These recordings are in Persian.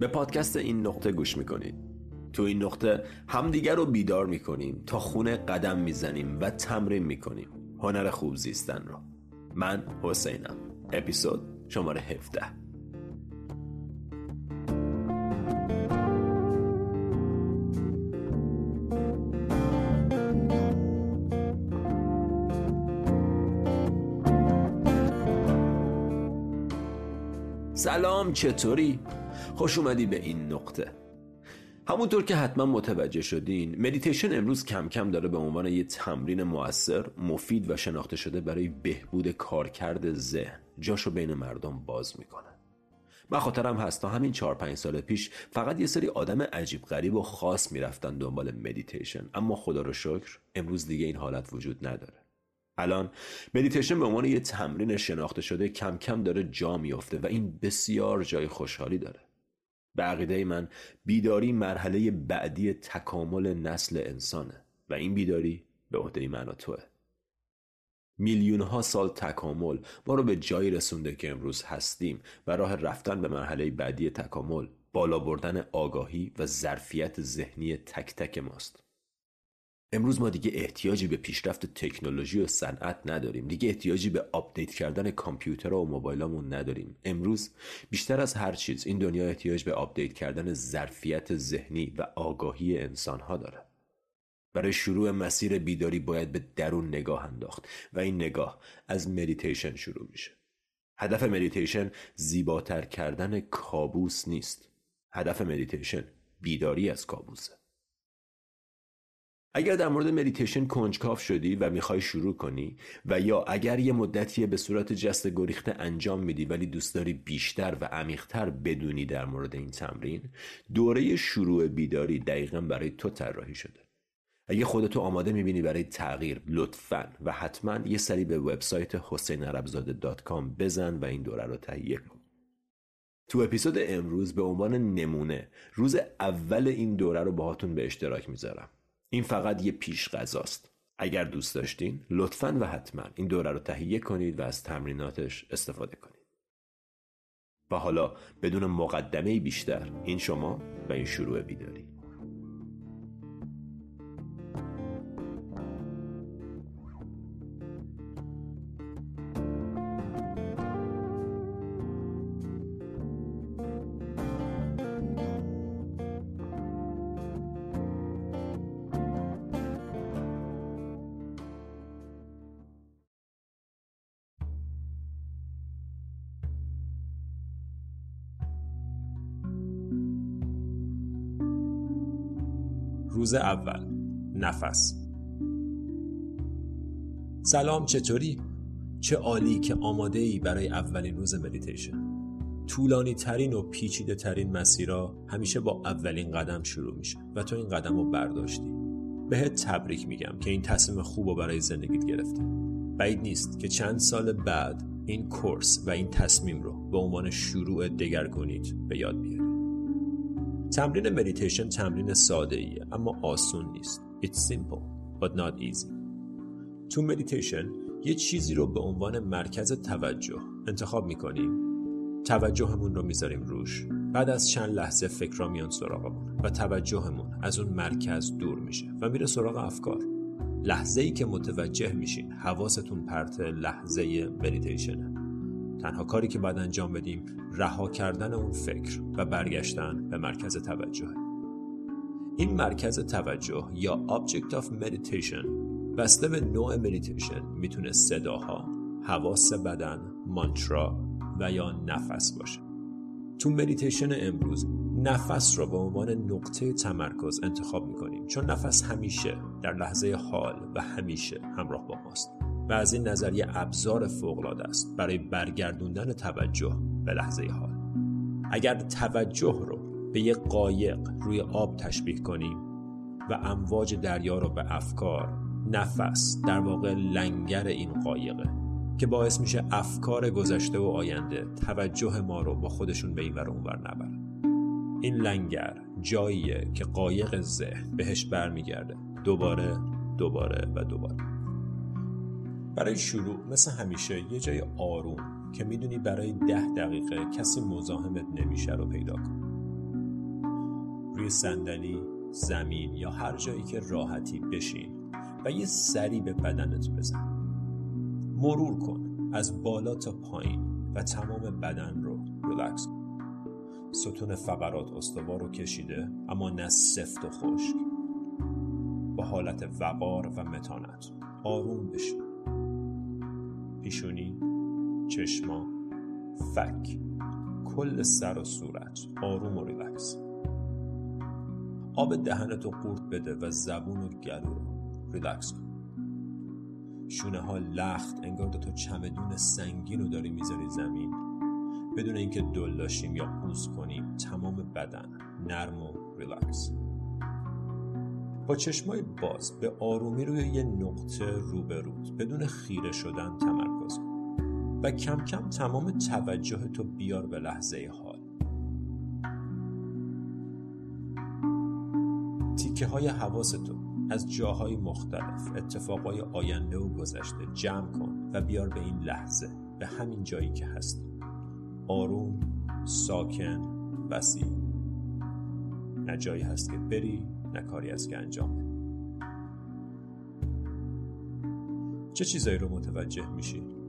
به پادکست این نقطه گوش می‌کنید. تو این نقطه همدیگر رو بیدار می‌کنیم تا خونه قدم می‌زنیم و تمرین می‌کنیم. هنر خوب زیستن رو. من حسینم. اپیزود شماره 17 سلام چطوری؟ خوش اومدی به این نقطه. همونطور که حتما متوجه شدین مدیتیشن امروز کم کم داره به عنوان یه تمرین موثر مفید و شناخته شده برای بهبود کارکرد ذهن. جاشو بین مردم باز می‌کنه. من خاطرم هست تا همین چهار پنج سال پیش فقط یه سری آدم عجیب غریب و خاص می‌رفتن دنبال مدیتیشن. اما خدا رو شکر امروز دیگه این حالت وجود نداره. الان مدیتیشن به عنوان یه تمرین شناخته شده کم کم داره جا میافته و این بسیار جای خوشحالی داره. به عقیده من بیداری مرحله بعدی تکامل نسل انسانه و این بیداری به عهده من و توه. میلیون ها سال تکامل ما رو به جایی رسونده که امروز هستیم و راه رفتن به مرحله بعدی تکامل بالا بردن آگاهی و ظرفیت ذهنی تک تک ماست. امروز ما دیگه احتیاجی به پیشرفت تکنولوژی و صنعت نداریم. دیگه احتیاجی به آپدیت کردن کامپیوترها و موبایلامون نداریم. امروز بیشتر از هر چیز این دنیا احتیاج به آپدیت کردن ظرفیت ذهنی و آگاهی انسانها داره. برای شروع مسیر بیداری باید به درون نگاه انداخت و این نگاه از مدیتیشن شروع میشه. هدف مدیتیشن زیباتر کردن کابوس نیست. هدف مدیتیشن بیداری از کابوسه. اگر در مورد مدیتیشن کنجکاو شدی و می‌خوای شروع کنی و یا اگر یه مدتی به صورت جسته گریخته انجام میدی ولی دوست داری بیشتر و عمیقتر بدونی در مورد این تمرین دوره شروع بیداری دقیقا برای تو طراحی شده. اگه خودتو آماده می‌بینی برای تغییر لطفا و حتما یه سری به وبسایت حسینعربزاده.com بزن و این دوره رو تهیه کن. تو اپیزود امروز به عنوان نمونه روز اول این دوره رو باهاتون به اشتراک می‌ذارم. این فقط یه پیش غذاست. اگر دوست داشتین لطفا و حتما این دوره رو تهیه کنید و از تمریناتش استفاده کنید. و حالا بدون مقدمه بیشتر این شما و این شروع بیداری. روز اول. نفس. سلام چطوری؟ چه عالی که آماده ای برای اولین روز مدیتیشن. طولانی ترین و پیچیده ترین مسیرها همیشه با اولین قدم شروع میشه و تو این قدم رو برداشتی. بهت تبریک میگم که این تصمیم خوب رو برای زندگیت گرفتی. بعید نیست که چند سال بعد این course و این تصمیم رو به عنوان شروع دگرگونیت به یاد بیاری. تمرین مدیتیشن تمرین ساده ایه اما آسون نیست. It's simple but not easy. تو مدیتیشن یه چیزی رو به عنوان مرکز توجه انتخاب می‌کنیم. توجهمون رو می‌ذاریم روش. بعد از چند لحظه فکرا میان سراغمون و توجهمون از اون مرکز دور میشه و میره سراغ افکار. لحظه ای که متوجه میشین حواستون پرت لحظه مدیتیشنه تنها کاری که باید انجام بدیم رها کردن اون فکر و برگشتن به مرکز توجه. این مرکز توجه یا Object of Meditation بسته به نوع مدیتیشن می‌تونه صداها، حواس بدن، مانترا و یا نفس باشه. تو مدیتیشن امروز نفس رو به عنوان نقطه تمرکز انتخاب می‌کنیم چون نفس همیشه در لحظه حال و همیشه همراه با ماست. و از این نظر یه ابزار فوقالعاده است. برای برگردوندن توجه به لحظه حال. اگر توجه رو به یک قایق روی آب تشبیه کنیم و امواج دریا رو به افکار نفس در واقع لنگر این قایقه که باعث میشه افکار گذشته و آینده توجه ما رو با خودشون به این ور اونور نبرن. این لنگر جاییه که قایق ذهن بهش برمیگرده. دوباره دوباره و دوباره. برای شروع مثل همیشه یه جای آروم که می‌دونی برای ده دقیقه کسی مزاحمت نمیشه رو پیدا کن. روی صندلی زمین یا هر جایی که راحتی بشین و یه سری به بدنت بزن. مرور کن از بالا تا پایین و تمام بدن رو ریلکس کن. ستون فقرات استوار رو کشیده اما نه سفت و خشک. با حالت وقار و متانت آروم بشین. پیشونی چشما. فک. کل سر و صورت. آروم و ریلکس. آب دهنتو قورت بده و زبون و گلو رو. ریلکس کن. شونه ها لخت انگار دو چمدون سنگین رو داری می‌ذاری زمین. بدون اینکه دلاشیم یا قوز کنیم تمام بدن نرم و ریلکس. با چشمای باز به آرومی روی یه نقطه روبروت. بدون خیره شدن تمرکز. و کم کم تمام توجه تو بیار به لحظه حال. تیکه های حواستو از جاهای مختلف اتفاقای آینده و گذشته جمع کن و بیار به این لحظه به همین جایی که هستی. آروم ساکن وسیع. نه جایی هست که بری نه کاری هست که انجام بدی. چه چیزایی رو متوجه میشی؟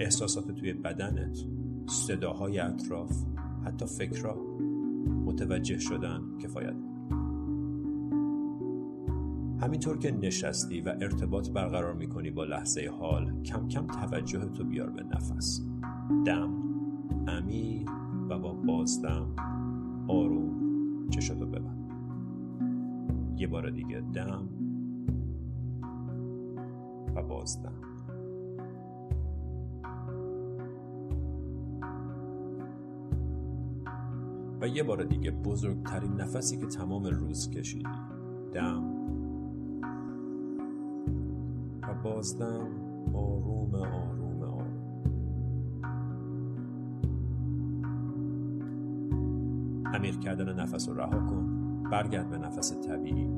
احساسات توی بدنت صداهای اطراف حتی فکرها متوجه شدن کفایت. همینطور که نشستی و ارتباط برقرار می‌کنی با لحظه حال کم کم توجه تو بیار به نفس. دم عمیق و با بازدم آروم چشاتو ببند. یه بار دیگه دم و بازدم. و یه بار دیگه بزرگترین نفسی که تمام روز کشیدی. دم. و بازدم آروم آروم آروم. عمیق کردن نفس رو رها کن. برگرد به نفس طبیعی.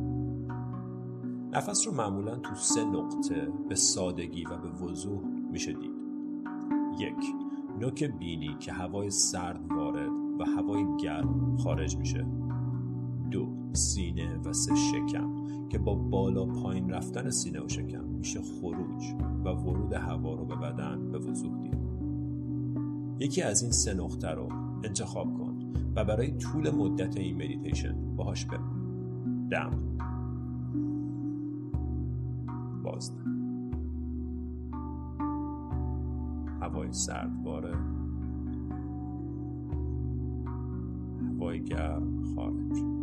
نفس رو معمولا تو سه نقطه به سادگی و به وضوح میشه دید. یک نوک بینی که هوای سرد وارد هوای گرم خارج میشه. دو سینه و سه شکم که با بالا پایین رفتن سینه و شکم میشه خروج و ورود هوا رو به بدن به وضوح دید. یکی از این سه نقطه رو انتخاب کن و برای طول مدت این مدیتیشن باهاش بمون. دم. بازدم هوای سرد وارد. هوای گرم خارج.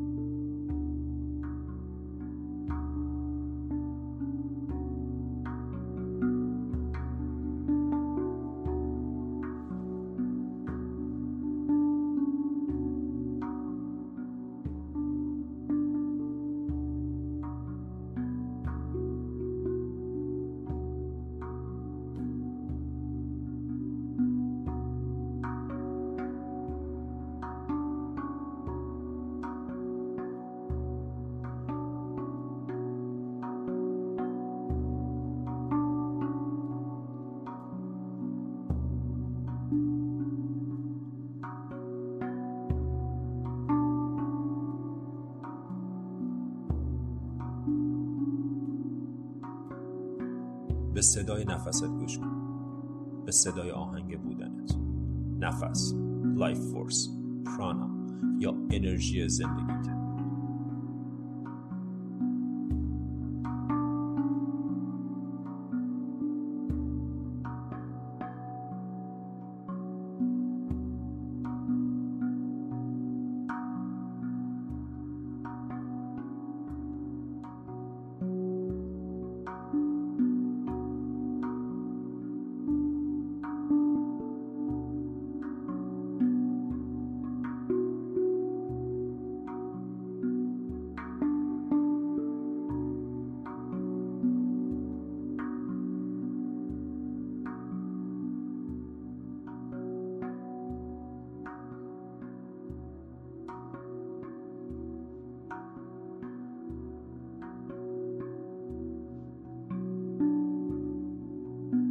صدای نفست گوش کن. به صدای آهنگ بودنت. نفس life force پرانا یا انرژی زندگیت.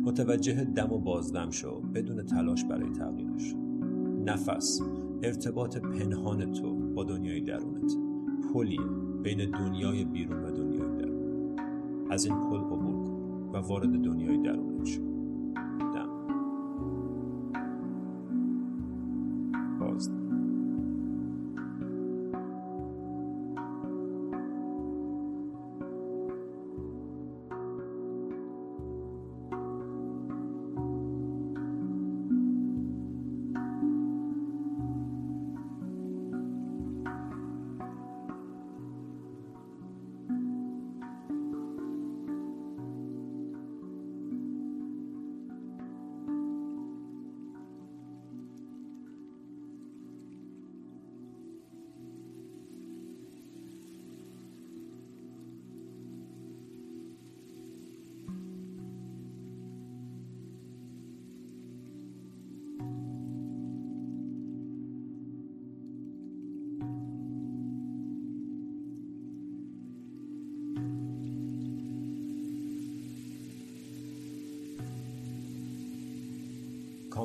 متوجه دم و بازدم شو بدون تلاش برای تغییرش. نفس ارتباط پنهان تو با دنیای درونت. پلیه بین دنیای بیرون و دنیای درون. از این پل عبور کن و وارد دنیای درونت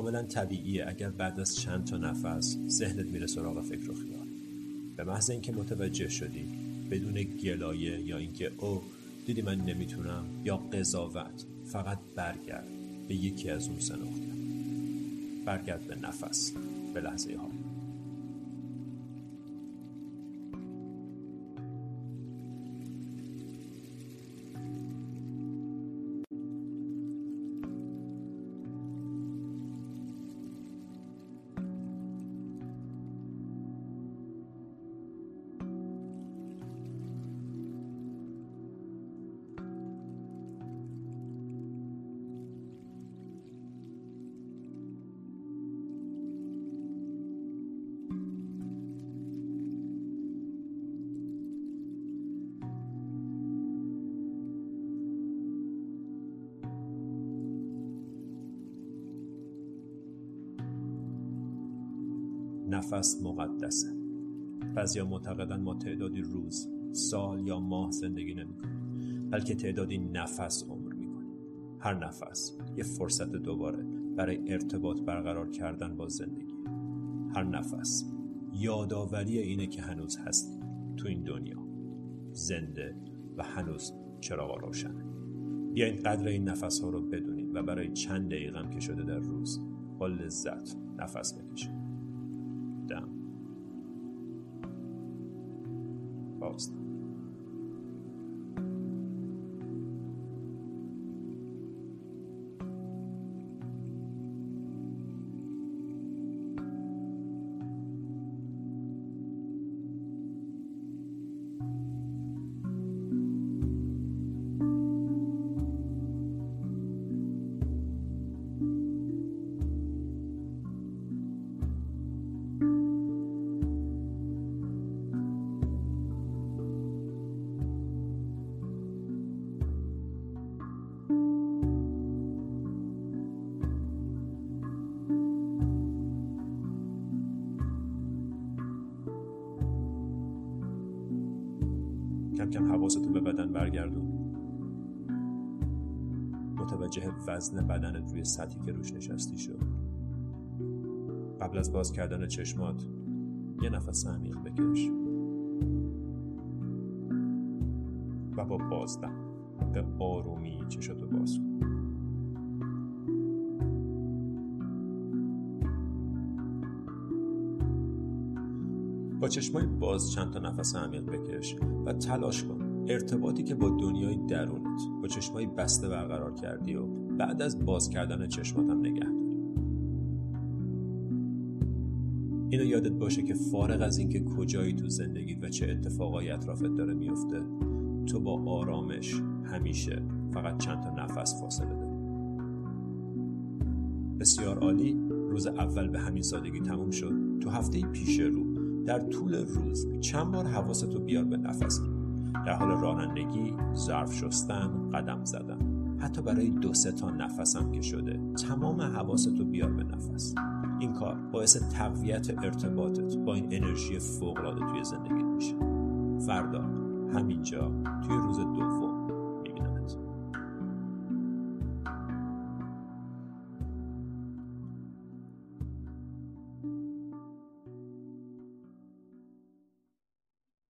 کاملا طبیعیه اگر بعد از چند تا نفس ذهنت میره سراغ فکر و خیال. به محض اینکه متوجه شدی بدون گلایه یا اینکه او دیدی من نمی‌تونم یا قضاوت فقط برگرد به یکی از اون سه نقطه برگرد به نفس به لحظه ها نفس مقدسه. بعضیا معتقدن ما تعدادی روز سال یا ماه زندگی نمی‌کنیم بلکه تعدادی نفس عمر می‌کنیم. هر نفس یه فرصت دوباره برای ارتباط برقرار کردن با زندگی. هر نفس یادآوری اینه که هنوز هستیم تو این دنیا. زنده و هنوز چراغ روشنه. بیاین قدر این نفس ها رو بدونید و برای چند دقیقه که شده در روز با لذت نفس بکشید down. Whilst کم حواستو به بدن برگردون. متوجه وزن بدنت روی سطحی که روش نشستی شد قبل از باز کردن چشمات یه نفس عمیق بکش. و با بازدم به آرومی چشاتو باز کن. با چشمای باز چند تا نفس عمیق بکش و تلاش کن. ارتباطی که با دنیای درونت با چشمای بسته برقرار کردی و بعد از باز کردن چشمات هم نگه داری. اینو یادت باشه که فارغ از اینکه کجایی تو زندگیت و چه اتفاقایی اطرافت داره میفته تو با آرامش همیشه فقط چند تا نفس فاصله داری. بسیار عالی. روز اول به همین سادگی تموم شد. تو هفته پیش رو در طول روز چند بار حواستو بیار به نفس. در حال رانندگی ظرف شستن قدم زدن. حتی برای دو سه تا نفسم که شده تمام حواستو بیار به نفس. این کار باعث تقویت ارتباطت با این انرژی فوقالعاده توی زندگی میشه. فردا همینجا توی روز دوم.